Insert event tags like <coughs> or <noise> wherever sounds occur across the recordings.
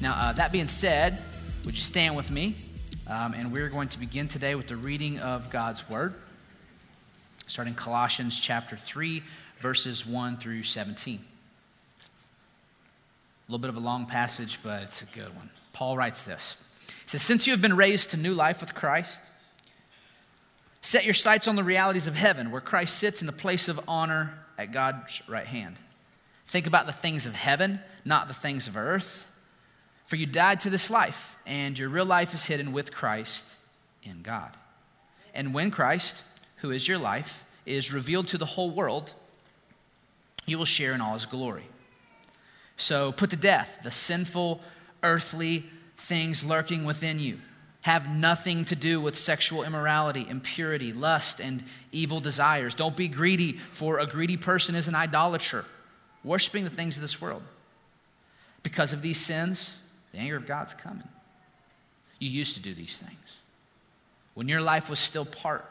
Now, uh, that being said, would you stand with me? Um, and we're going to begin today with the reading of God's Word, starting Colossians chapter 3, verses 1 through 17. A little bit of a long passage, but it's a good one. Paul writes this He says, Since you have been raised to new life with Christ, set your sights on the realities of heaven, where Christ sits in the place of honor at God's right hand. Think about the things of heaven, not the things of earth. For you died to this life, and your real life is hidden with Christ in God. And when Christ, who is your life, is revealed to the whole world, you will share in all his glory. So put to death the sinful, earthly things lurking within you. Have nothing to do with sexual immorality, impurity, lust, and evil desires. Don't be greedy, for a greedy person is an idolater, worshiping the things of this world. Because of these sins, the anger of God's coming. You used to do these things when your life was still part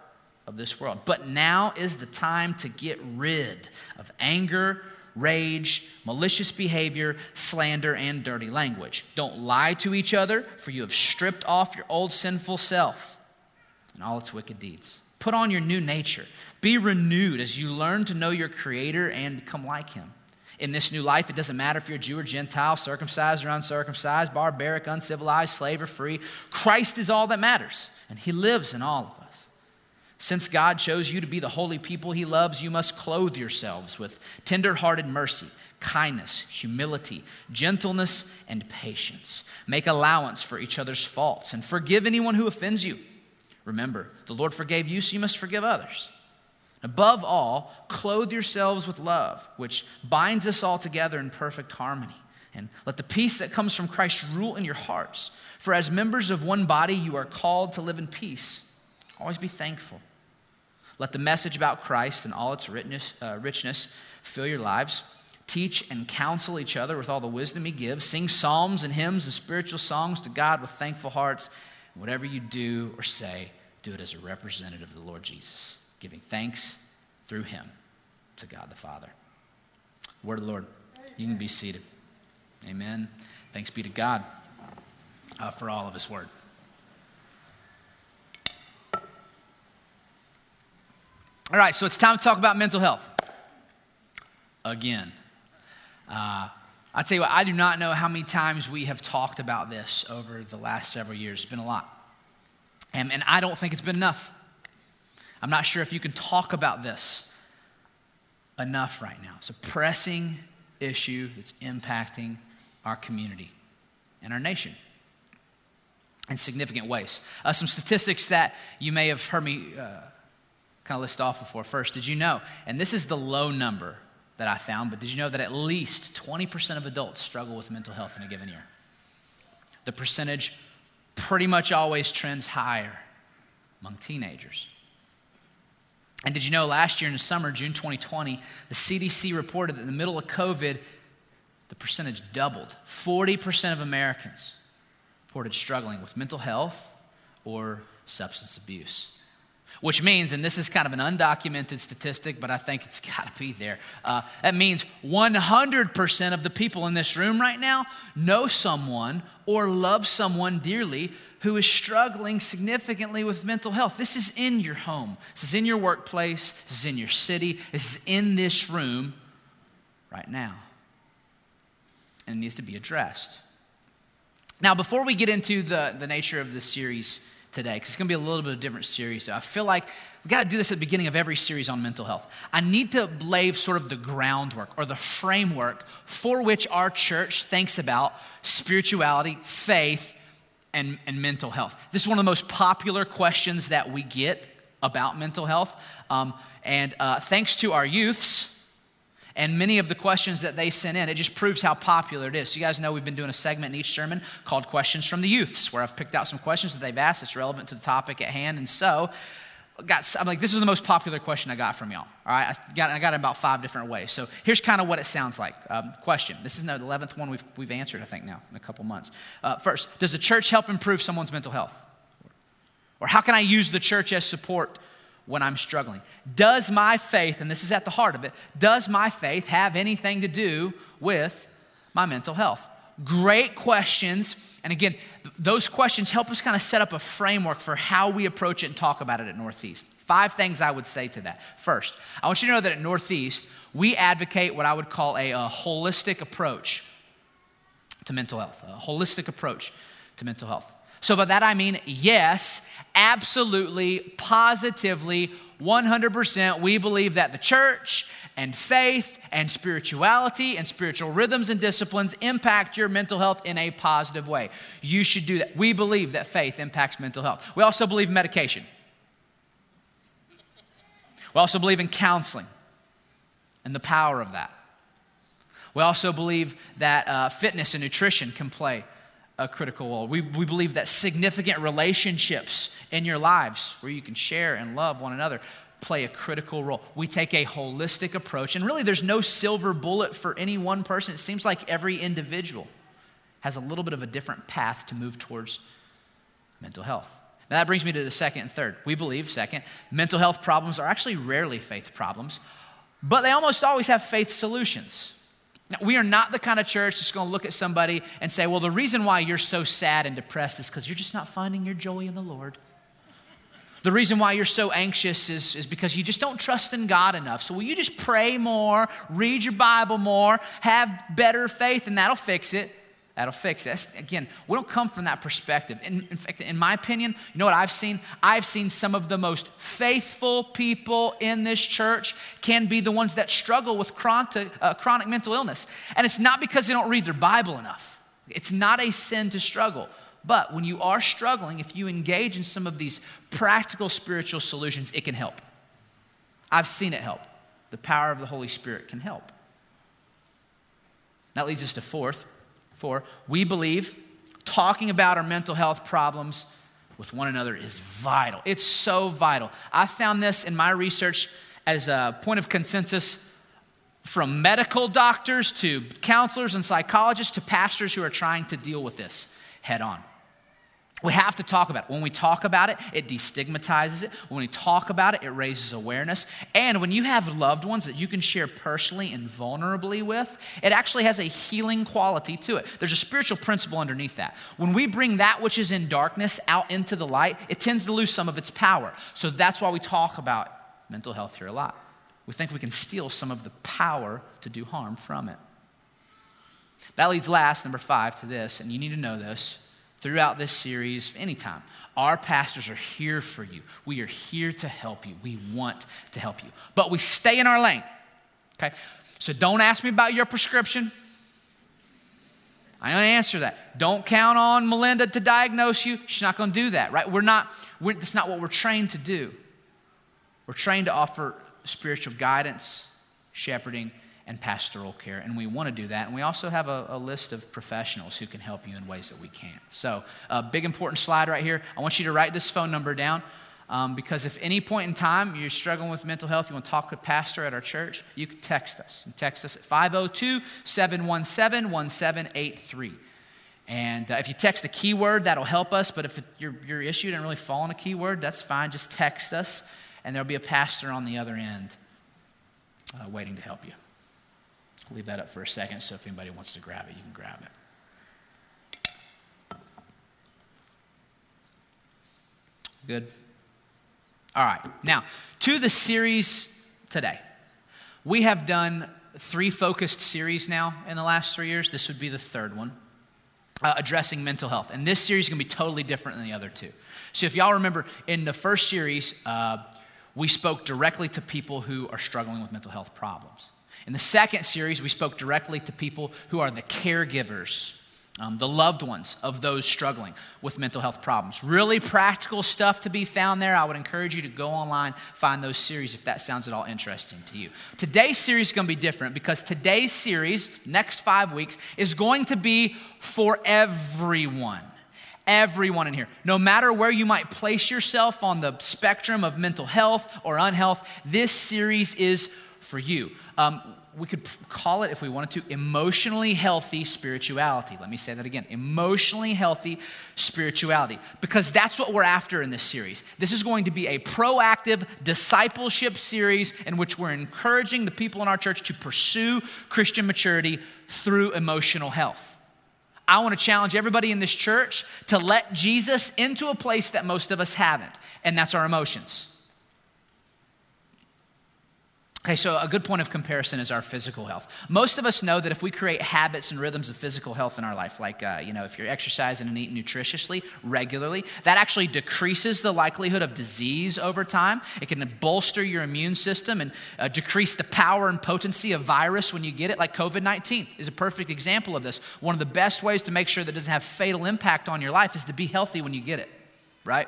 of this world. But now is the time to get rid of anger, rage, malicious behavior, slander, and dirty language. Don't lie to each other, for you have stripped off your old sinful self and all its wicked deeds. Put on your new nature. Be renewed as you learn to know your Creator and become like Him. In this new life, it doesn't matter if you're a Jew or Gentile, circumcised or uncircumcised, barbaric, uncivilized, slave or free. Christ is all that matters, and He lives in all of us. Since God chose you to be the holy people He loves, you must clothe yourselves with tender-hearted mercy, kindness, humility, gentleness, and patience. Make allowance for each other's faults and forgive anyone who offends you. Remember, the Lord forgave you, so you must forgive others. Above all, clothe yourselves with love, which binds us all together in perfect harmony. And let the peace that comes from Christ rule in your hearts. For as members of one body, you are called to live in peace. Always be thankful. Let the message about Christ and all its richness, uh, richness fill your lives. Teach and counsel each other with all the wisdom He gives. Sing psalms and hymns and spiritual songs to God with thankful hearts. Whatever you do or say, do it as a representative of the Lord Jesus giving thanks through him to God the Father. Word of the Lord. You can be seated. Amen. Thanks be to God uh, for all of his word. All right, so it's time to talk about mental health. Again. Uh, I tell you what, I do not know how many times we have talked about this over the last several years. It's been a lot. And, and I don't think it's been enough. I'm not sure if you can talk about this enough right now. It's a pressing issue that's impacting our community and our nation in significant ways. Uh, some statistics that you may have heard me uh, kind of list off before. First, did you know, and this is the low number that I found, but did you know that at least 20% of adults struggle with mental health in a given year? The percentage pretty much always trends higher among teenagers. And did you know last year in the summer, June 2020, the CDC reported that in the middle of COVID, the percentage doubled. 40% of Americans reported struggling with mental health or substance abuse. Which means, and this is kind of an undocumented statistic, but I think it's <laughs> got to be there. Uh, that means 100% of the people in this room right now know someone or love someone dearly who is struggling significantly with mental health. This is in your home, this is in your workplace, this is in your city, this is in this room right now. And it needs to be addressed. Now, before we get into the, the nature of this series today, because it's going to be a little bit of a different series, so I feel like we've got to do this at the beginning of every series on mental health. I need to lay sort of the groundwork or the framework for which our church thinks about spirituality, faith, and, and mental health? This is one of the most popular questions that we get about mental health. Um, and uh, thanks to our youths And many of the questions that they sent in, it just proves how popular it is. So, you guys know we've been doing a segment in each sermon called Questions from the Youths, where I've picked out some questions that they've asked that's relevant to the topic at hand. And so, got, I'm like, this is the most popular question I got from y'all. All right, I got, I got it about five different ways. So here's kind of what it sounds like. Um, question. This is the 11th one we've, we've answered, I think, now in a couple months. Uh, first, does the church help improve someone's mental health? Or how can I use the church as support when I'm struggling? Does my faith, and this is at the heart of it, does my faith have anything to do with my mental health? Great questions. And again, those questions help us kind of set up a framework for how we approach it and talk about it at Northeast. Five things I would say to that. First, I want you to know that at Northeast, we advocate what I would call a, a holistic approach to mental health, a holistic approach to mental health. So, by that I mean, yes, absolutely, positively, 100%, we believe that the church and faith and spirituality and spiritual rhythms and disciplines impact your mental health in a positive way. You should do that. We believe that faith impacts mental health. We also believe in medication. We also believe in counseling and the power of that. We also believe that uh, fitness and nutrition can play a critical role. We, we believe that significant relationships in your lives where you can share and love one another play a critical role. We take a holistic approach, and really there's no silver bullet for any one person. It seems like every individual has a little bit of a different path to move towards mental health. Now that brings me to the second and third. We believe, second, mental health problems are actually rarely faith problems, but they almost always have faith solutions. Now, we are not the kind of church that's going to look at somebody and say, well, the reason why you're so sad and depressed is because you're just not finding your joy in the Lord. The reason why you're so anxious is, is because you just don't trust in God enough. So, will you just pray more, read your Bible more, have better faith, and that'll fix it? That'll fix it. That's, again, we don't come from that perspective. In, in fact, in my opinion, you know what I've seen? I've seen some of the most faithful people in this church can be the ones that struggle with chronic, uh, chronic mental illness. And it's not because they don't read their Bible enough, it's not a sin to struggle. But when you are struggling, if you engage in some of these practical spiritual solutions, it can help. I've seen it help. The power of the Holy Spirit can help. That leads us to fourth for we believe talking about our mental health problems with one another is vital. It's so vital. I found this in my research as a point of consensus from medical doctors to counselors and psychologists to pastors who are trying to deal with this head on. We have to talk about it. When we talk about it, it destigmatizes it. When we talk about it, it raises awareness. And when you have loved ones that you can share personally and vulnerably with, it actually has a healing quality to it. There's a spiritual principle underneath that. When we bring that which is in darkness out into the light, it tends to lose some of its power. So that's why we talk about mental health here a lot. We think we can steal some of the power to do harm from it. That leads last, number five, to this, and you need to know this throughout this series, anytime. Our pastors are here for you. We are here to help you. We want to help you. But we stay in our lane. Okay? So don't ask me about your prescription. I don't answer that. Don't count on Melinda to diagnose you. She's not going to do that, right? We're not, we're, that's not what we're trained to do. We're trained to offer spiritual guidance, shepherding, and pastoral care. And we want to do that. And we also have a, a, list of professionals who can help you in ways that we can. So, a big important slide right here. I want you to write this phone number down um, because if any point in time you're struggling with mental health, you want to talk to a pastor at our church, you can text us. You text us at 502 717 1783. And uh, if you text a keyword, that'll help us. But if it, your, your issue didn't really fall on a keyword, that's fine. Just text us, and there'll be a pastor on the other end uh, waiting to help you leave that up for a second so if anybody wants to grab it, you can grab it. Good? All right. Now, to the series today. We have done three focused series now in the last three years. This would be the third one, uh, addressing mental health. And this series is going to be totally different than the other two. So, if y'all remember, in the first series, uh, we spoke directly to people who are struggling with mental health problems. In the second series, we spoke directly to people who are the caregivers um, the loved ones of those struggling with mental health problems. Really practical stuff to be found there. I would encourage you to go online, find those series if that sounds at all interesting to you. Today's series is going to be different because today's series, next five weeks, is going to be for everyone. Everyone in here. No matter where you might place yourself on the spectrum of mental health or unhealth, this series is for you. Um, we could call it, if we wanted to, emotionally healthy spirituality. Let me say that again emotionally healthy spirituality, because that's what we're after in this series. This is going to be a proactive discipleship series in which we're encouraging the people in our church to pursue Christian maturity through emotional health. I want to challenge everybody in this church to let Jesus into a place that most of us haven't, and that's our emotions. Okay, so a good point of comparison is our physical health. Most of us know that if we create habits and rhythms of physical health in our life, like, uh, you know, if you're exercising and eating nutritiously, regularly, that actually decreases the likelihood of disease over time. It can bolster your immune system and uh, decrease the power and potency of virus when you get it, like COVID 19 is a perfect example of this. One of the best ways to make sure that doesn't have fatal impact on your life is to be healthy when you get it, right?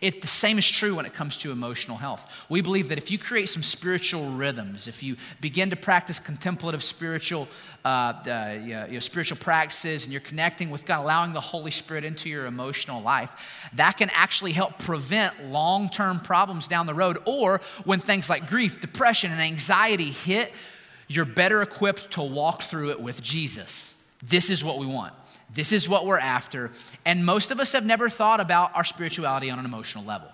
It, the same is true when it comes to emotional health. We believe that if you create some spiritual rhythms, if you begin to practice contemplative spiritual, uh, uh, you know, spiritual practices, and you're connecting with God, allowing the Holy Spirit into your emotional life, that can actually help prevent long term problems down the road. Or when things like grief, depression, and anxiety hit, you're better equipped to walk through it with Jesus. This is what we want. This is what we're after. And most of us have never thought about our spirituality on an emotional level.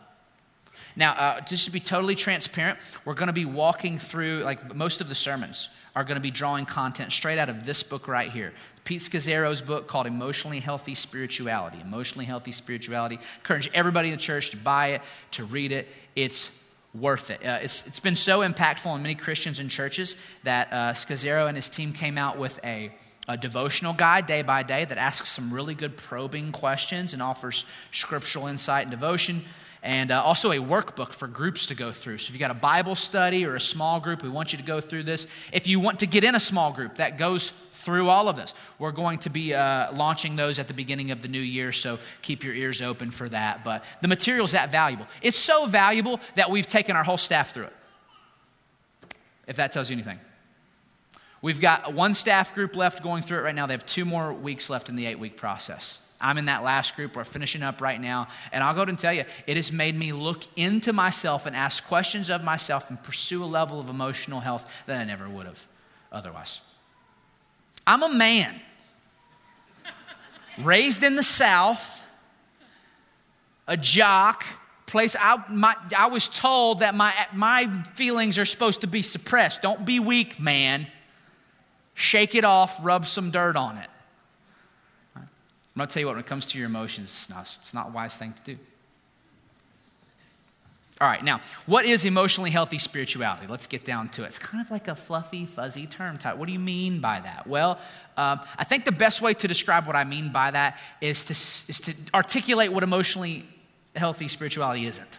Now, uh, just to be totally transparent, we're going to be walking through, like most of the sermons are going to be drawing content straight out of this book right here. Pete Scazzero's book called Emotionally Healthy Spirituality. Emotionally Healthy Spirituality. Encourage everybody in the church to buy it, to read it. It's worth it. Uh, it's, it's been so impactful on many Christians and churches that uh, Scazzero and his team came out with a a devotional guide day by day that asks some really good probing questions and offers scriptural insight and devotion. And uh, also a workbook for groups to go through. So if you've got a Bible study or a small group, we want you to go through this. If you want to get in a small group, that goes through all of this. We're going to be uh, launching those at the beginning of the new year, so keep your ears open for that. But the material's that valuable. It's so valuable that we've taken our whole staff through it. If that tells you anything. We've got one staff group left going through it right now. They have two more weeks left in the eight week process. I'm in that last group. We're finishing up right now. And I'll go ahead and tell you, it has made me look into myself and ask questions of myself and pursue a level of emotional health that I never would have otherwise. I'm a man <laughs> raised in the South, a jock, place I, my, I was told that my, my feelings are supposed to be suppressed. Don't be weak, man shake it off, rub some dirt on it. I'm going to tell you what, when it comes to your emotions, it's not, it's not a wise thing to do. All right, now, what is emotionally healthy spirituality? Let's get down to it. It's kind of like a fluffy, fuzzy term type. What do you mean by that? Well, um, I think the best way to describe what I mean by that is to, is to articulate what emotionally healthy spirituality isn't.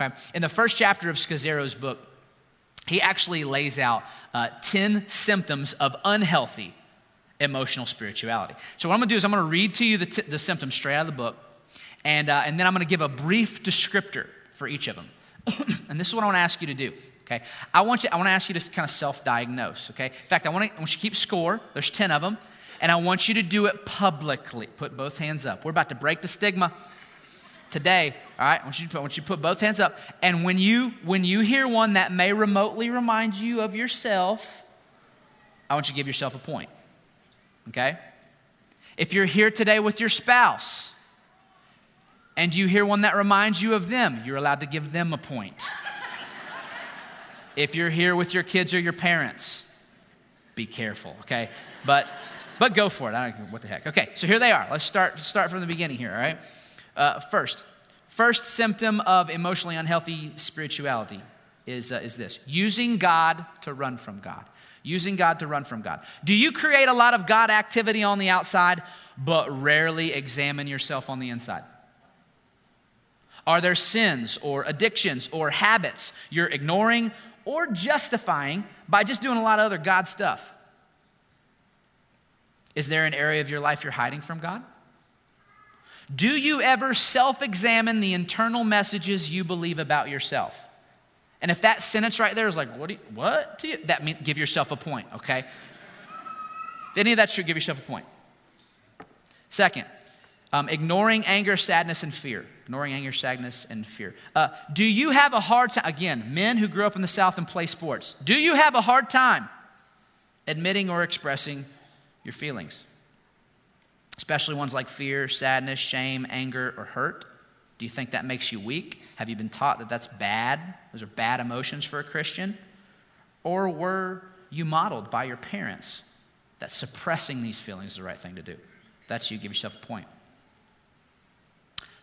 Okay? In the first chapter of Scazzero's book, he actually lays out uh, 10 symptoms of unhealthy emotional spirituality. So, what I'm gonna do is I'm gonna read to you the, t- the symptoms straight out of the book, and, uh, and then I'm gonna give a brief descriptor for each of them. <coughs> and this is what I wanna ask you to do. Okay, I want you. I want to ask you to kind of self-diagnose. Okay, in fact, I want, to, I want you to keep score. There's ten of them, and I want you to do it publicly. Put both hands up. We're about to break the stigma today, all right, I want you put, want you put both hands up. And when you when you hear one that may remotely remind you of yourself, I want you to give yourself a point. Okay? If you're here today with your spouse and you hear one that reminds you of them, you're allowed to give them a point. if you're here with your kids or your parents, be careful, okay? But but go for it. I don't what the heck. Okay, so here they are. Let's start start from the beginning here, all right? Uh, first, first symptom of emotionally unhealthy spirituality is, uh, is this using God to run from God. Using God to run from God. Do you create a lot of God activity on the outside, but rarely examine yourself on the inside? Are there sins or addictions or habits you're ignoring or justifying by just doing a lot of other God stuff? Is there an area of your life you're hiding from God? Do you ever self examine the internal messages you believe about yourself? And if that sentence right there is like, what? Do you, what? Do you, that mean give yourself a point, okay? If any of that should give yourself a point. Second, um, ignoring anger, sadness, and fear. Ignoring anger, sadness, and fear. Uh, do you have a hard time? Again, men who grew up in the South and play sports. Do you have a hard time admitting or expressing your feelings? Especially ones like fear, sadness, shame, anger, or hurt. Do you think that makes you weak? Have you been taught that that's bad? Those are bad emotions for a Christian? Or were you modeled by your parents that suppressing these feelings is the right thing to do? That's you, give yourself a point.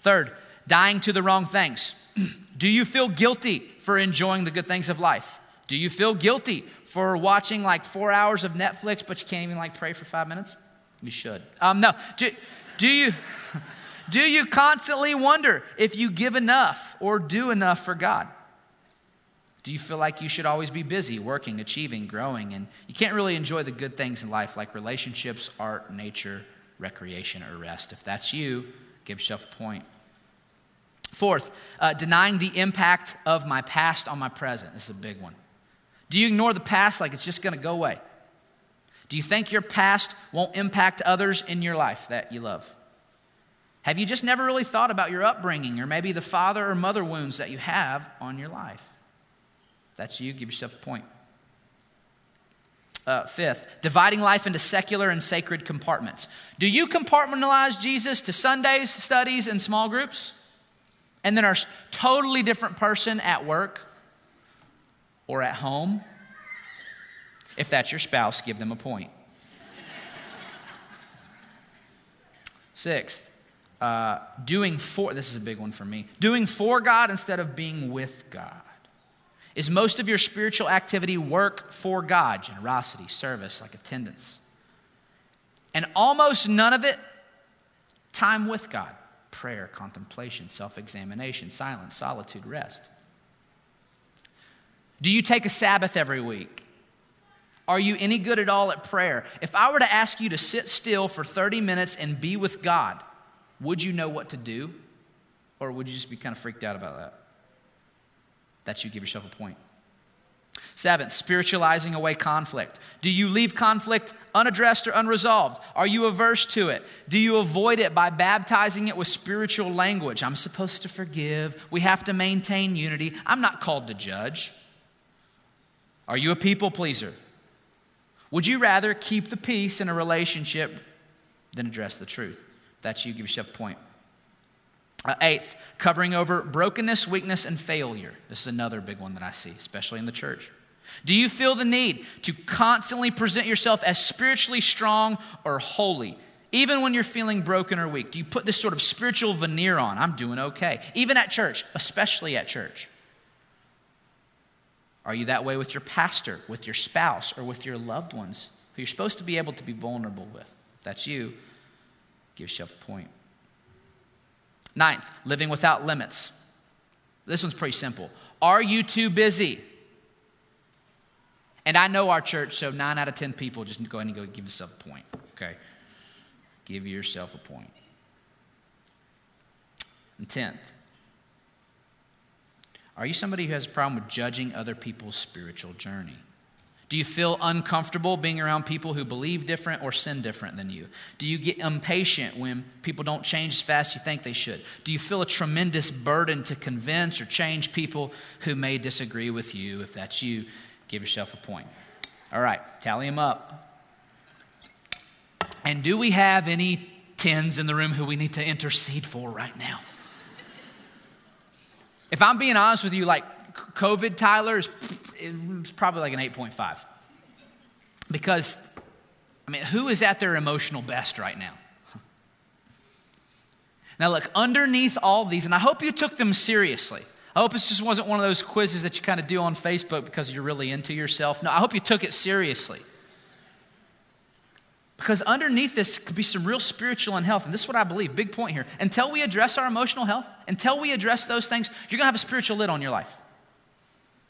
Third, dying to the wrong things. <clears throat> do you feel guilty for enjoying the good things of life? Do you feel guilty for watching like four hours of Netflix, but you can't even like pray for five minutes? You should. Um, no. Do, do you. Do you constantly wonder if you give enough or do enough for God? Do you feel like you should always be busy, working, achieving, growing, and you can't really enjoy the good things in life like relationships, art, nature, recreation, or rest? If that's you, give yourself a point. Fourth, uh, denying the impact of my past on my present. This is a big one. Do you ignore the past like it's just going to go away? Do you think your past won't impact others in your life that you love? Have you just never really thought about your upbringing or maybe the father or mother wounds that you have on your life? that's you, give yourself a point. Uh, fifth, dividing life into secular and sacred compartments. Do you compartmentalize Jesus to Sundays, studies, and small groups? And then are totally different person at work or at home? If that's your spouse, give them a point. Sixth, uh, doing for, this is a big one for me, doing for God instead of being with God. Is most of your spiritual activity work for God? Generosity, service, like attendance. And almost none of it time with God prayer, contemplation, self examination, silence, solitude, rest. Do you take a Sabbath every week? Are you any good at all at prayer? If I were to ask you to sit still for 30 minutes and be with God, would you know what to do? Or would you just be kind of freaked out about that? That you give yourself a point. Seventh, spiritualizing away conflict. Do you leave conflict unaddressed or unresolved? Are you averse to it? Do you avoid it by baptizing it with spiritual language? I'm supposed to forgive. We have to maintain unity. I'm not called to judge. Are you a people pleaser? Would you rather keep the peace in a relationship than address the truth? That's you, give yourself a point. Uh, eighth, covering over brokenness, weakness, and failure. This is another big one that I see, especially in the church. Do you feel the need to constantly present yourself as spiritually strong or holy, even when you're feeling broken or weak? Do you put this sort of spiritual veneer on? I'm doing okay, even at church, especially at church. Are you that way with your pastor, with your spouse, or with your loved ones who you're supposed to be able to be vulnerable with? If that's you, give yourself a point. Ninth, living without limits. This one's pretty simple. Are you too busy? And I know our church, so nine out of 10 people just go ahead and go give yourself a point, okay? Give yourself a point. And tenth, are you somebody who has a problem with judging other people's spiritual journey? Do you feel uncomfortable being around people who believe different or sin different than you? Do you get impatient when people don't change as fast as you think they should? Do you feel a tremendous burden to convince or change people who may disagree with you? If that's you, give yourself a point. All right, tally them up. And do we have any tens in the room who we need to intercede for right now? If I'm being honest with you, like COVID, Tyler, is probably like an 8.5. Because, I mean, who is at their emotional best right now? <laughs> Now, look, underneath all these, and I hope you took them seriously. I hope this just wasn't one of those quizzes that you kind of do on Facebook because you're really into yourself. No, I hope you took it seriously. Because underneath this could be some real spiritual unhealth. And this is what I believe, big point here. Until we address our emotional health, until we address those things, you're going to have a spiritual lid on your life.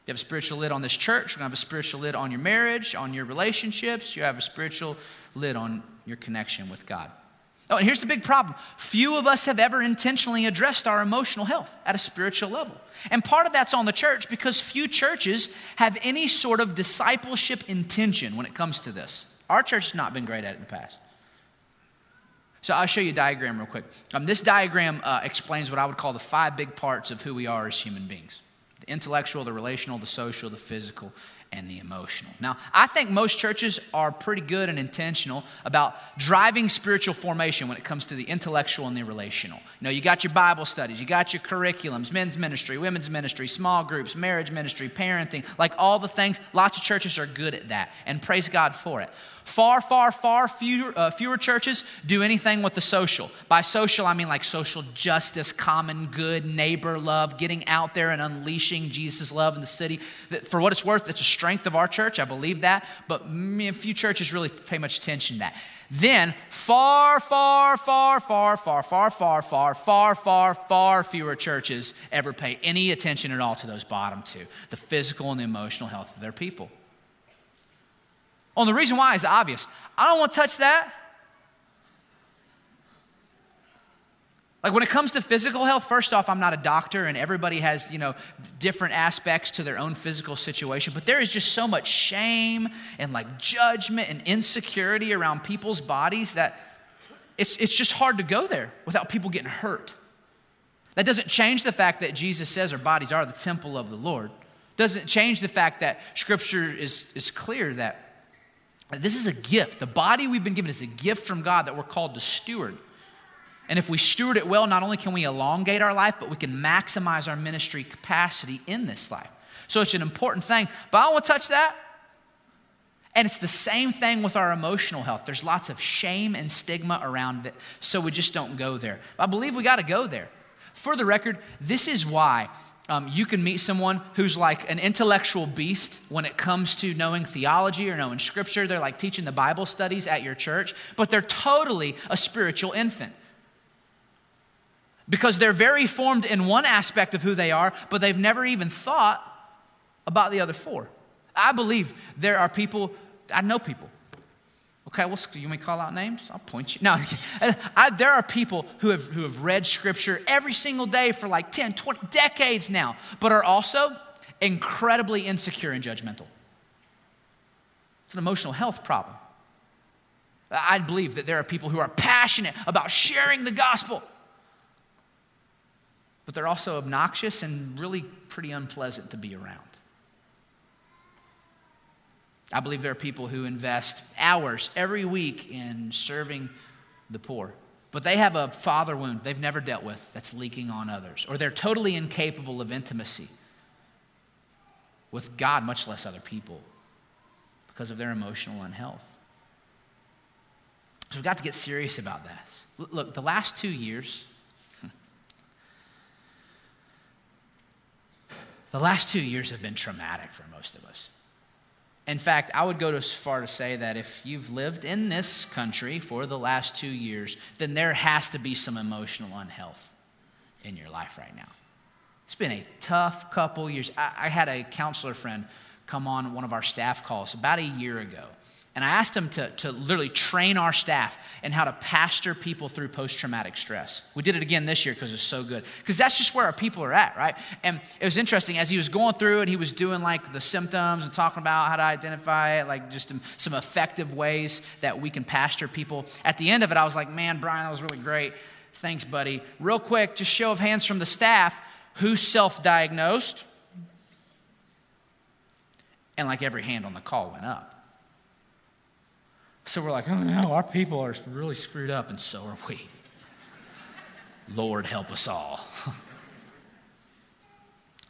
You have a spiritual lid on this church. You're going to have a spiritual lid on your marriage, on your relationships. You have a spiritual lid on your connection with God. Oh, and here's the big problem few of us have ever intentionally addressed our emotional health at a spiritual level. And part of that's on the church because few churches have any sort of discipleship intention when it comes to this. Our church has not been great at it in the past. So I'll show you a diagram real quick. Um, this diagram uh, explains what I would call the five big parts of who we are as human beings the intellectual, the relational, the social, the physical, and the emotional. Now, I think most churches are pretty good and intentional about driving spiritual formation when it comes to the intellectual and the relational. You know, you got your Bible studies, you got your curriculums, men's ministry, women's ministry, small groups, marriage ministry, parenting, like all the things. Lots of churches are good at that, and praise God for it. Far, far, far fewer, uh, fewer churches do anything with the social. By social, I mean like social justice, common good, neighbor love, getting out there and unleashing Jesus' love in the city. For what it's worth, it's a strength of our church. I believe that. But few churches really pay much attention to that. Then, far, far, far, far, far, far, far, far, far, far, far fewer churches ever pay any attention at all to those bottom two the physical and the emotional health of their people. Oh, and the reason why is obvious. I don't want to touch that. Like when it comes to physical health, first off, I'm not a doctor and everybody has, you know, different aspects to their own physical situation, but there is just so much shame and like judgment and insecurity around people's bodies that it's, it's just hard to go there without people getting hurt. That doesn't change the fact that Jesus says our bodies are the temple of the Lord. Doesn't change the fact that scripture is, is clear that this is a gift. The body we've been given is a gift from God that we're called to steward. And if we steward it well, not only can we elongate our life, but we can maximize our ministry capacity in this life. So it's an important thing. But I won't touch that. And it's the same thing with our emotional health. There's lots of shame and stigma around it, so we just don't go there. I believe we got to go there. For the record, this is why um, you can meet someone who's like an intellectual beast when it comes to knowing theology or knowing scripture. They're like teaching the Bible studies at your church, but they're totally a spiritual infant. Because they're very formed in one aspect of who they are, but they've never even thought about the other four. I believe there are people, I know people Okay, well, you may call out names? I'll point you. No, <laughs> I, there are people who have, who have read scripture every single day for like 10, 20 decades now, but are also incredibly insecure and judgmental. It's an emotional health problem. I believe that there are people who are passionate about sharing the gospel, but they're also obnoxious and really pretty unpleasant to be around. I believe there are people who invest hours every week in serving the poor, but they have a father wound they've never dealt with that's leaking on others, or they're totally incapable of intimacy with God, much less other people, because of their emotional unhealth. So we've got to get serious about this. Look, the last two years, <laughs> the last two years have been traumatic for most of us. In fact, I would go as far to say that if you've lived in this country for the last two years, then there has to be some emotional unhealth in your life right now. It's been a tough couple years. I, I had a counselor friend come on one of our staff calls about a year ago. And I asked him to, to literally train our staff in how to pastor people through post traumatic stress. We did it again this year because it's so good. Because that's just where our people are at, right? And it was interesting as he was going through it, he was doing like the symptoms and talking about how to identify it, like just some effective ways that we can pastor people. At the end of it, I was like, man, Brian, that was really great. Thanks, buddy. Real quick, just show of hands from the staff who self diagnosed? And like every hand on the call went up. So we're like, oh no, our people are really screwed up, and so are we. Lord, help us all. <laughs>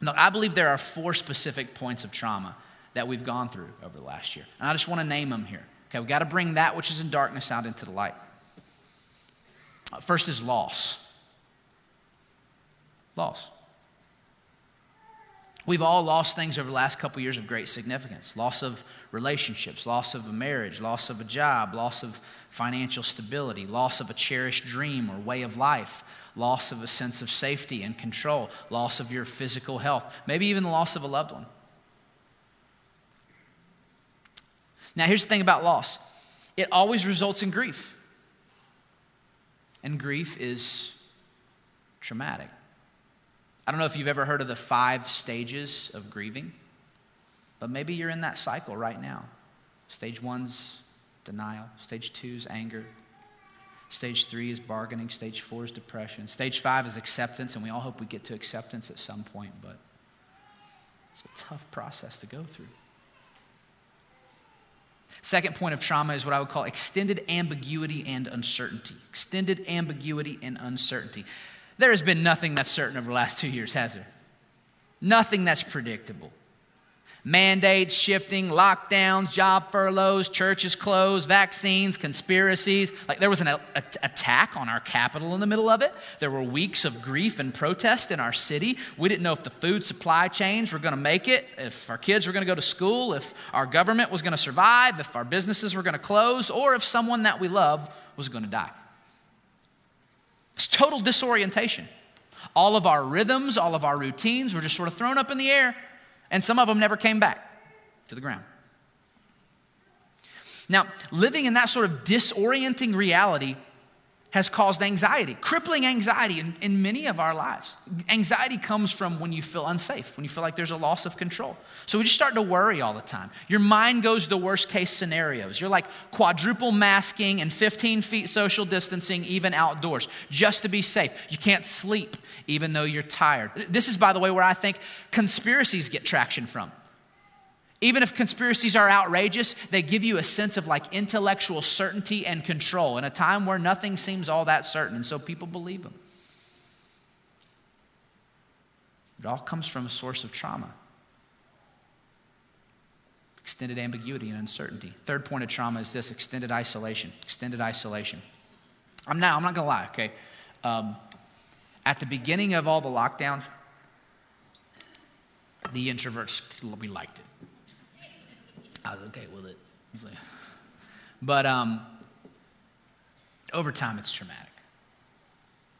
Look, I believe there are four specific points of trauma that we've gone through over the last year. And I just want to name them here. Okay, we've got to bring that which is in darkness out into the light. Uh, first is loss. Loss. We've all lost things over the last couple years of great significance loss of relationships, loss of a marriage, loss of a job, loss of financial stability, loss of a cherished dream or way of life, loss of a sense of safety and control, loss of your physical health, maybe even the loss of a loved one. Now, here's the thing about loss it always results in grief, and grief is traumatic. I don't know if you've ever heard of the five stages of grieving, but maybe you're in that cycle right now. Stage one's denial, stage two is anger, stage three is bargaining, stage four is depression, stage five is acceptance, and we all hope we get to acceptance at some point, but it's a tough process to go through. Second point of trauma is what I would call extended ambiguity and uncertainty. Extended ambiguity and uncertainty. There has been nothing that's certain over the last two years, has there? Nothing that's predictable mandates shifting, lockdowns, job furloughs, churches closed, vaccines, conspiracies. Like there was an a, a, attack on our capital in the middle of it. There were weeks of grief and protest in our city. We didn't know if the food supply chains were going to make it, if our kids were going to go to school, if our government was going to survive, if our businesses were going to close, or if someone that we love was going to die. It's total disorientation. All of our rhythms, all of our routines were just sort of thrown up in the air and some of them never came back to the ground. Now, living in that sort of disorienting reality has caused anxiety, crippling anxiety in, in many of our lives. Anxiety comes from when you feel unsafe, when you feel like there's a loss of control. So we just start to worry all the time. Your mind goes to worst case scenarios. You're like quadruple masking and 15 feet social distancing, even outdoors, just to be safe. You can't sleep even though you're tired. This is, by the way, where I think conspiracies get traction from. Even if conspiracies are outrageous, they give you a sense of like intellectual certainty and control in a time where nothing seems all that certain, and so people believe them. It all comes from a source of trauma extended ambiguity and uncertainty. Third point of trauma is this extended isolation. Extended isolation. I'm now, I'm not gonna lie, okay? Um, at the beginning of all the lockdowns, the introverts, we liked it. I was okay with it. But um, over time, it's traumatic.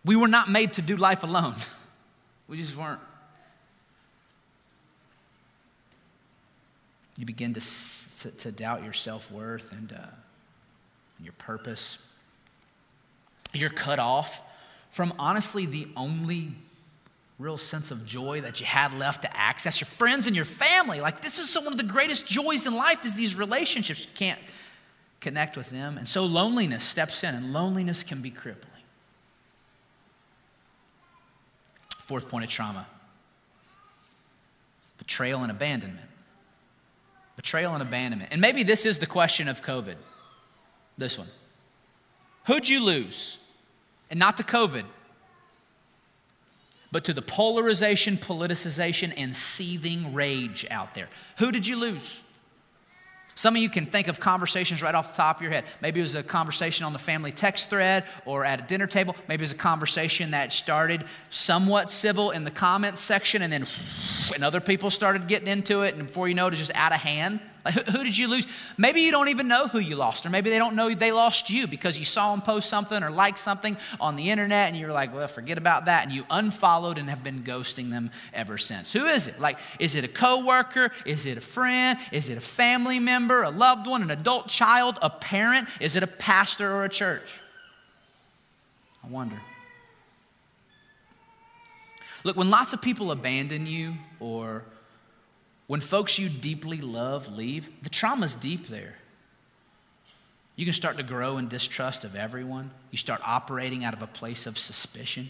We were not made to do life alone, <laughs> we just weren't. You begin to, to, to doubt your self worth and, uh, and your purpose. You're cut off from honestly the only real sense of joy that you had left to access. Your friends and your family. Like this is so one of the greatest joys in life is these relationships. You can't connect with them. And so loneliness steps in and loneliness can be crippling. Fourth point of trauma. Betrayal and abandonment. Betrayal and abandonment. And maybe this is the question of covid. This one. Who'd you lose? And not to covid but to the polarization, politicization, and seething rage out there. Who did you lose? Some of you can think of conversations right off the top of your head. Maybe it was a conversation on the family text thread or at a dinner table. Maybe it was a conversation that started somewhat civil in the comments section and then <sniffs> and other people started getting into it, and before you know it, it's just out of hand. Like, who, who, did you lose? Maybe you don't even know who you lost, or maybe they don't know they lost you because you saw them post something or like something on the internet, and you're like, well, forget about that, and you unfollowed and have been ghosting them ever since. Who is it? Like, is it a coworker? Is it a friend? Is it a family member? A loved one? An adult child? A parent? Is it a pastor or a church? I wonder. Look, when lots of people abandon you or when folks you deeply love leave, the trauma's deep there. You can start to grow in distrust of everyone. You start operating out of a place of suspicion.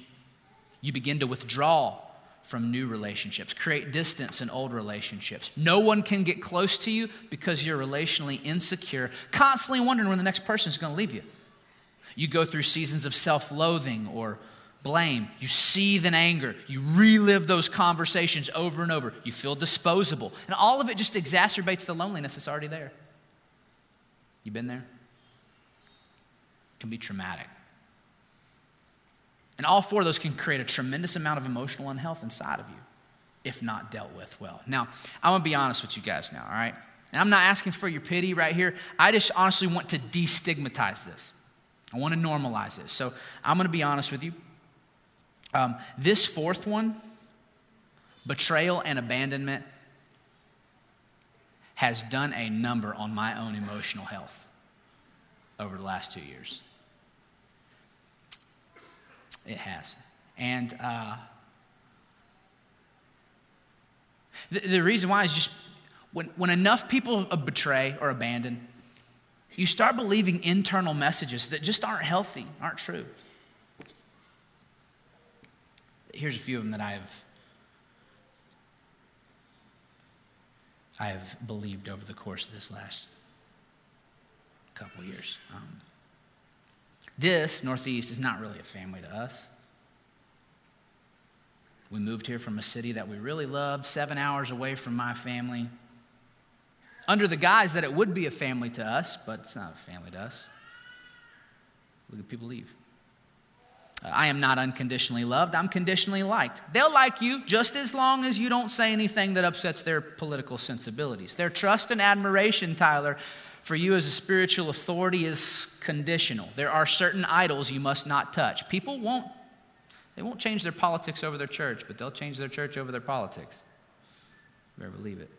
You begin to withdraw from new relationships, create distance in old relationships. No one can get close to you because you're relationally insecure, constantly wondering when the next person is going to leave you. You go through seasons of self loathing or blame. You seethe in anger. You relive those conversations over and over. You feel disposable. And all of it just exacerbates the loneliness that's already there. You been there? It can be traumatic. And all four of those can create a tremendous amount of emotional unhealth inside of you if not dealt with well. Now, I'm gonna be honest with you guys now, all right? And I'm not asking for your pity right here. I just honestly want to destigmatize this. I want to normalize this. So I'm going to be honest with you. Um, this fourth one, betrayal and abandonment, has done a number on my own emotional health over the last two years. It has. And uh, the, the reason why is just when, when enough people betray or abandon, you start believing internal messages that just aren't healthy, aren't true. Here's a few of them that I have I have believed over the course of this last couple years. Um, this Northeast is not really a family to us. We moved here from a city that we really loved, seven hours away from my family, under the guise that it would be a family to us, but it's not a family to us. Look at people leave. I am not unconditionally loved, I'm conditionally liked. They'll like you just as long as you don't say anything that upsets their political sensibilities. Their trust and admiration, Tyler, for you as a spiritual authority is conditional. There are certain idols you must not touch. People won't they won't change their politics over their church, but they'll change their church over their politics. You ever believe it?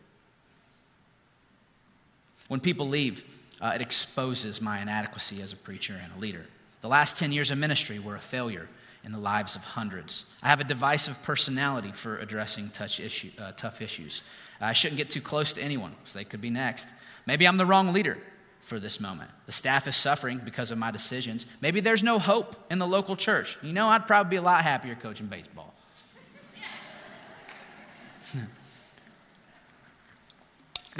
When people leave, uh, it exposes my inadequacy as a preacher and a leader. The last 10 years of ministry were a failure in the lives of hundreds. I have a divisive personality for addressing issue, uh, tough issues. I shouldn't get too close to anyone, so they could be next. Maybe I'm the wrong leader for this moment. The staff is suffering because of my decisions. Maybe there's no hope in the local church. You know, I'd probably be a lot happier coaching baseball.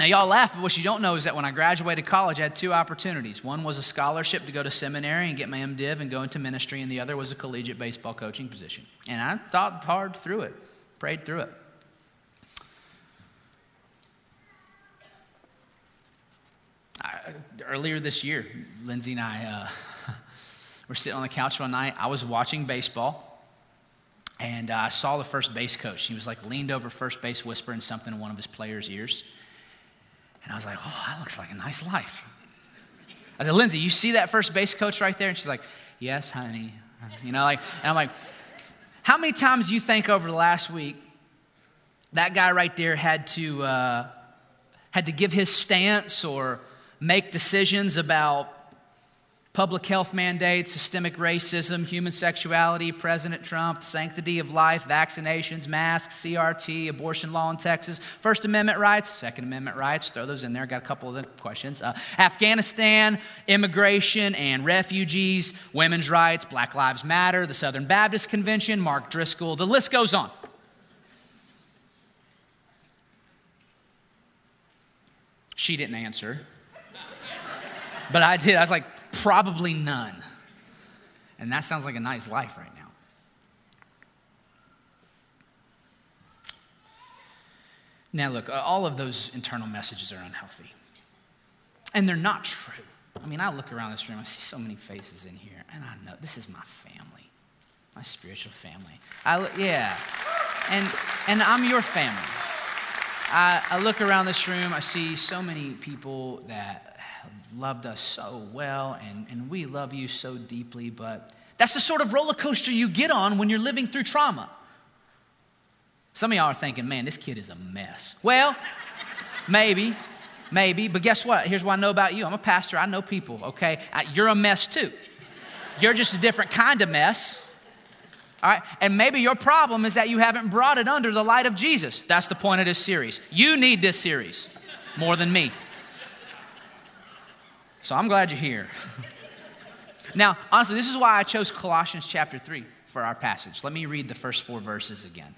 Now, y'all laugh, but what you don't know is that when I graduated college, I had two opportunities. One was a scholarship to go to seminary and get my MDiv and go into ministry, and the other was a collegiate baseball coaching position. And I thought hard through it, prayed through it. I, earlier this year, Lindsay and I uh, <laughs> were sitting on the couch one night. I was watching baseball, and uh, I saw the first base coach. He was like leaned over first base, whispering something in one of his players' ears. And I was like, oh, that looks like a nice life. I said, Lindsay, you see that first base coach right there? And she's like, yes, honey. You know, like, and I'm like, how many times you think over the last week that guy right there had to, uh, had to give his stance or make decisions about public health mandates, systemic racism, human sexuality, President Trump, sanctity of life, vaccinations, masks, CRT, abortion law in Texas, First Amendment rights, Second Amendment rights, throw those in there, got a couple of questions. Uh, Afghanistan, immigration and refugees, women's rights, Black Lives Matter, the Southern Baptist Convention, Mark Driscoll, the list goes on. She didn't answer. but I did. I was like, Probably none. And that sounds like a nice life right now. Now, look, uh, all of those internal messages are unhealthy. And they're not true. I mean, I look around this room, I see so many faces in here, and I know this is my family, my spiritual family. I, yeah. And, and I'm your family. I, I look around this room, I see so many people that loved us so well, and, and we love you so deeply, but that's the sort of roller coaster you get on when you're living through trauma. Some of y'all are thinking, man, this kid is a mess. Well, <laughs> maybe, maybe, but guess what? Here's what I know about you I'm a pastor, I know people, okay? You're a mess too. You're just a different kind of mess. All right? And maybe your problem is that you haven't brought it under the light of Jesus. That's the point of this series. You need this series more than me. So I'm glad you're here. <laughs> now, honestly, this is why I chose Colossians chapter 3 for our passage. Let me read the first four verses again.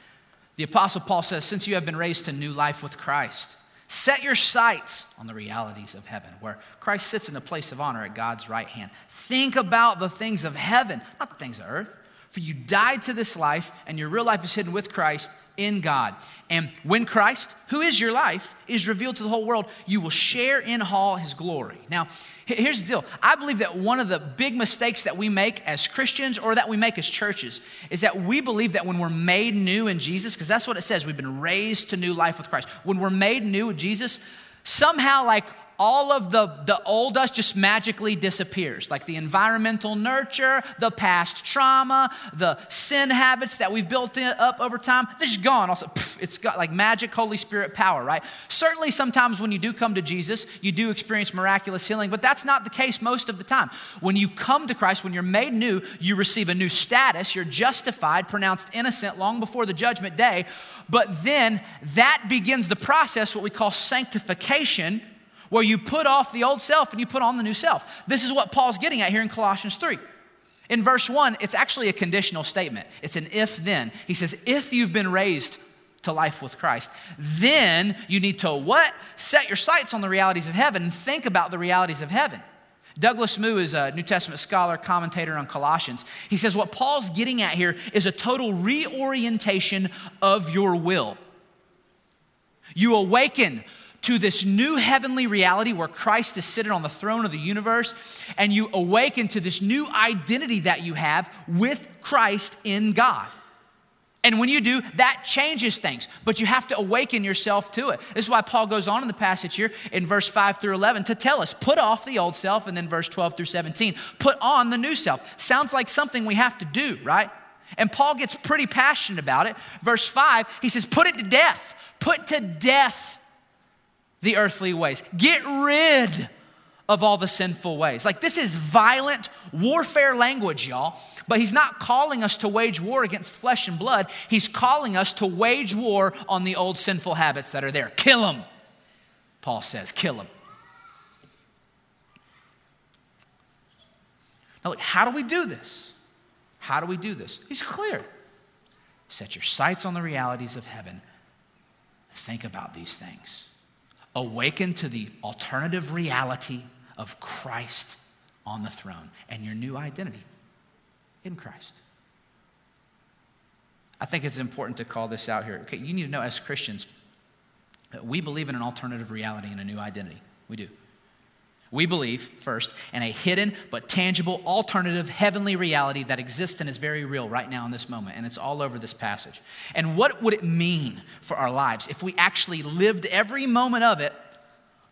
The Apostle Paul says, Since you have been raised to new life with Christ, set your sights on the realities of heaven, where Christ sits in the place of honor at God's right hand. Think about the things of heaven, not the things of earth. For you died to this life, and your real life is hidden with Christ in God. And when Christ, who is your life, is revealed to the whole world, you will share in all his glory. Now, here's the deal I believe that one of the big mistakes that we make as Christians or that we make as churches is that we believe that when we're made new in Jesus, because that's what it says, we've been raised to new life with Christ. When we're made new with Jesus, somehow, like, all of the, the old us just magically disappears. Like the environmental nurture, the past trauma, the sin habits that we've built up over time, they're just gone. Also, pff, it's got like magic Holy Spirit power, right? Certainly, sometimes when you do come to Jesus, you do experience miraculous healing, but that's not the case most of the time. When you come to Christ, when you're made new, you receive a new status, you're justified, pronounced innocent long before the judgment day. But then that begins the process, what we call sanctification, where you put off the old self and you put on the new self. This is what Paul's getting at here in Colossians 3. In verse 1, it's actually a conditional statement. It's an if then. He says, if you've been raised to life with Christ, then you need to what? Set your sights on the realities of heaven and think about the realities of heaven. Douglas Moo is a New Testament scholar, commentator on Colossians. He says what Paul's getting at here is a total reorientation of your will. You awaken to this new heavenly reality where Christ is sitting on the throne of the universe, and you awaken to this new identity that you have with Christ in God. And when you do, that changes things, but you have to awaken yourself to it. This is why Paul goes on in the passage here in verse 5 through 11 to tell us put off the old self, and then verse 12 through 17, put on the new self. Sounds like something we have to do, right? And Paul gets pretty passionate about it. Verse 5, he says, put it to death. Put to death the earthly ways. Get rid of all the sinful ways. Like, this is violent warfare language, y'all. But he's not calling us to wage war against flesh and blood. He's calling us to wage war on the old sinful habits that are there. Kill them, Paul says. Kill them. Now, look, how do we do this? How do we do this? He's clear. Set your sights on the realities of heaven. Think about these things. Awaken to the alternative reality of Christ on the throne and your new identity in Christ. I think it's important to call this out here. Okay, you need to know as Christians we believe in an alternative reality and a new identity. We do. We believe, first, in a hidden but tangible alternative heavenly reality that exists and is very real right now in this moment, and it's all over this passage. And what would it mean for our lives if we actually lived every moment of it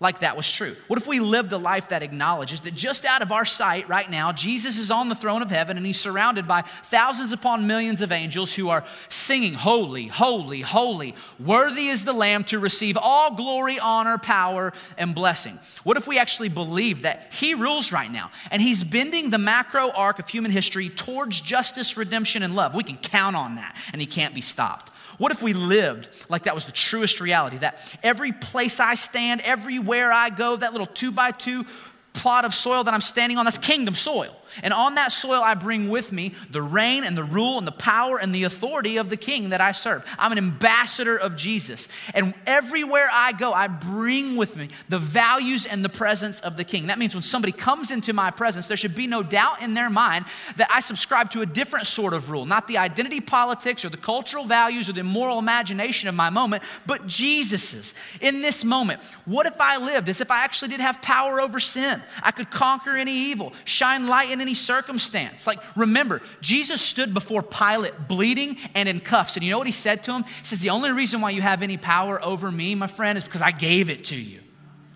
like that was true? What if we lived a life that acknowledges that just out of our sight right now, Jesus is on the throne of heaven and he's surrounded by thousands upon millions of angels who are singing, Holy, holy, holy, worthy is the Lamb to receive all glory, honor, power, and blessing? What if we actually believe that he rules right now and he's bending the macro arc of human history towards justice, redemption, and love? We can count on that and he can't be stopped. What if we lived like that was the truest reality? That every place I stand, everywhere I go, that little two by two plot of soil that I'm standing on, that's kingdom soil. And on that soil, I bring with me the reign and the rule and the power and the authority of the king that I serve. I'm an ambassador of Jesus. And everywhere I go, I bring with me the values and the presence of the king. That means when somebody comes into my presence, there should be no doubt in their mind that I subscribe to a different sort of rule, not the identity politics or the cultural values or the moral imagination of my moment, but Jesus's. In this moment, what if I lived as if I actually did have power over sin? I could conquer any evil, shine light in any circumstance. Like, remember, Jesus stood before Pilate bleeding and in cuffs. And you know what he said to him? He says, The only reason why you have any power over me, my friend, is because I gave it to you.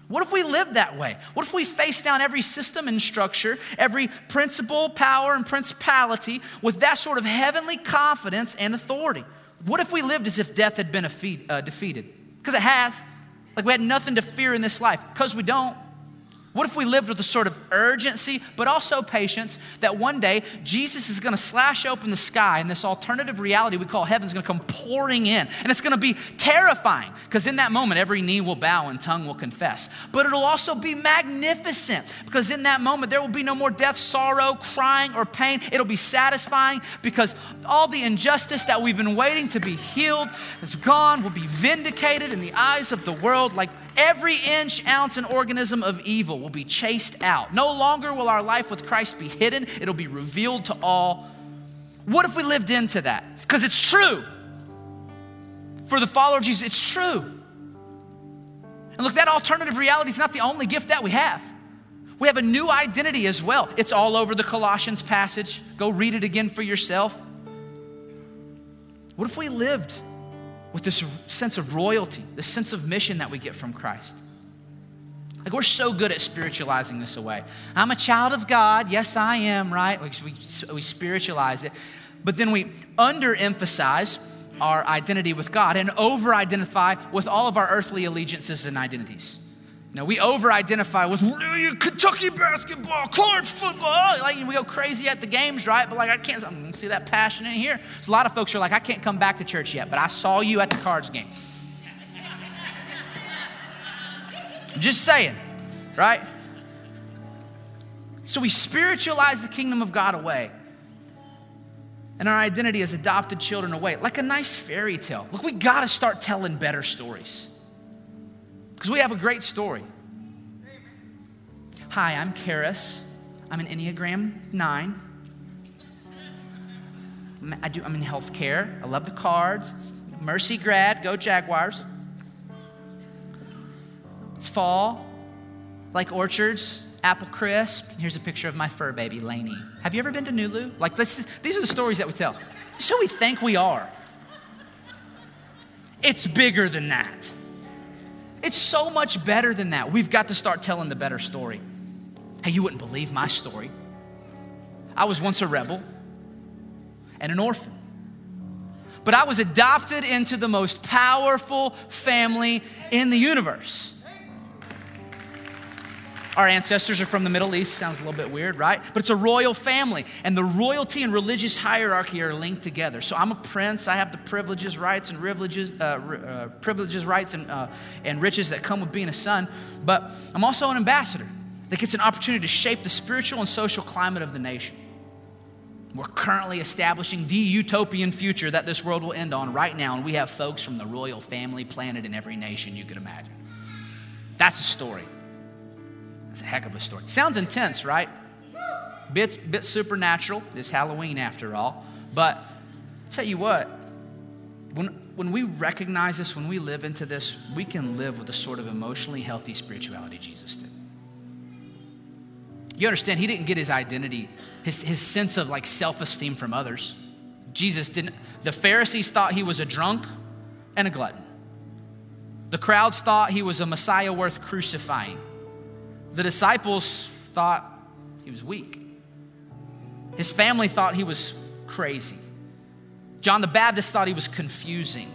What if we lived that way? What if we faced down every system and structure, every principle, power, and principality with that sort of heavenly confidence and authority? What if we lived as if death had been uh, defeated? Because it has. Like we had nothing to fear in this life, because we don't. What if we lived with a sort of urgency, but also patience, that one day Jesus is going to slash open the sky and this alternative reality we call heaven is going to come pouring in. And it's going to be terrifying because in that moment, every knee will bow and tongue will confess. But it'll also be magnificent because in that moment, there will be no more death, sorrow, crying, or pain. It'll be satisfying because all the injustice that we've been waiting to be healed is gone, will be vindicated in the eyes of the world like Every inch, ounce, and organism of evil will be chased out. No longer will our life with Christ be hidden, it'll be revealed to all. What if we lived into that? Because it's true. For the follower of Jesus, it's true. And look, that alternative reality is not the only gift that we have. We have a new identity as well. It's all over the Colossians passage. Go read it again for yourself. What if we lived with this sense of royalty, this sense of mission that we get from Christ. Like, we're so good at spiritualizing this away. I'm a child of God. Yes, I am, right? We, we spiritualize it. But then we underemphasize our identity with God and over identify with all of our earthly allegiances and identities. Know, we over identify with Kentucky basketball, college football. Like, we go crazy at the games, right? But, like, I can't mm, see that passion in here. So, a lot of folks are like, I can't come back to church yet, but I saw you at the cards game. Just saying, right? So we spiritualize the kingdom of God away. And our identity as adopted children away, like a nice fairy tale. Look, we gotta start telling better stories. Because we have a great story. Hi, I'm Karis. I'm an Enneagram 9. I do, I'm in healthcare. I love the cards. Mercy grad, go Jaguars. It's fall, like orchards, apple crisp. Here's a picture of my fur baby, Lainey. Have you ever been to Nulu? Like, this, these are the stories that we tell. Who we think we are. It's bigger than that. It's so much better than that. We've got to start telling the better story. Hey, you wouldn't believe my story. I was once a rebel and an orphan. But I was adopted into the most powerful family in the universe. Our ancestors are from the Middle East. Sounds a little bit weird, right? But it's a royal family, and the royalty and religious hierarchy are linked together. So I'm a prince. I have the privileges, rights, and privileges, uh, uh, privileges, rights, and, uh, and riches that come with being a son. But I'm also an ambassador that gets an opportunity to shape the spiritual and social climate of the nation. We're currently establishing the utopian future that this world will end on right now, and we have folks from the royal family planted in every nation you could imagine. That's a story. It's a heck of a story. Sounds intense, right? Bit, bit supernatural. It's Halloween after all. But I'll tell you what, when, when we recognize this, when we live into this, we can live with the sort of emotionally healthy spirituality Jesus did. You understand, he didn't get his identity, his, his sense of like self esteem from others. Jesus didn't. The Pharisees thought he was a drunk and a glutton. The crowds thought he was a Messiah worth crucifying. The disciples thought he was weak. His family thought he was crazy. John the Baptist thought he was confusing.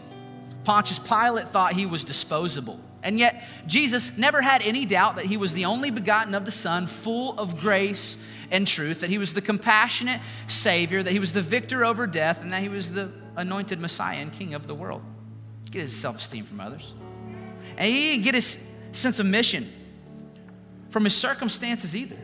Pontius Pilate thought he was disposable. And yet, Jesus never had any doubt that he was the only begotten of the Son, full of grace and truth, that he was the compassionate Savior, that he was the victor over death, and that he was the anointed Messiah and King of the world. Get his self esteem from others. And he didn't get his sense of mission from his circumstances either.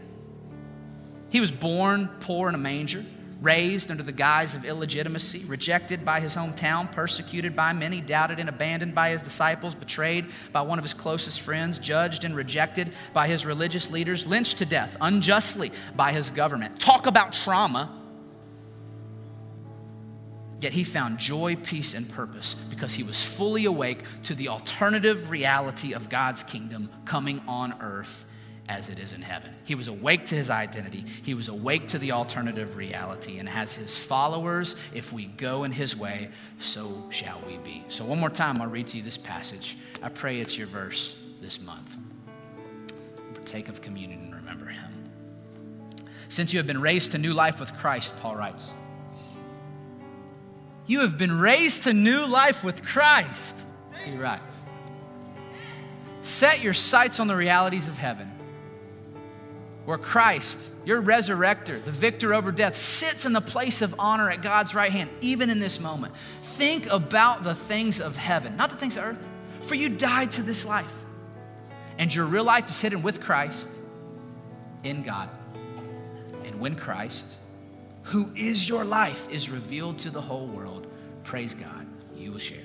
He was born poor in a manger, raised under the guise of illegitimacy, rejected by his hometown, persecuted by many, doubted and abandoned by his disciples, betrayed by one of his closest friends, judged and rejected by his religious leaders, lynched to death unjustly by his government. Talk about trauma. Yet he found joy, peace, and purpose because he was fully awake to the alternative reality of God's kingdom coming on earth as it is in heaven. He was awake to his identity. He was awake to the alternative reality. And as his followers, if we go in his way, so shall we be. So, one more time, I'll read to you this passage. I pray it's your verse this month. Partake of communion and remember him. Since you have been raised to new life with Christ, Paul writes, you have been raised to new life with Christ, he writes. Set your sights on the realities of heaven where Christ, your resurrector, the victor over death, sits in the place of honor at God's right hand, even in this moment. Think about the things of heaven, not the things of earth. For you died to this life, and your real life is hidden with Christ in God. And when Christ, who is your life, is revealed to the whole world, praise God, you will share.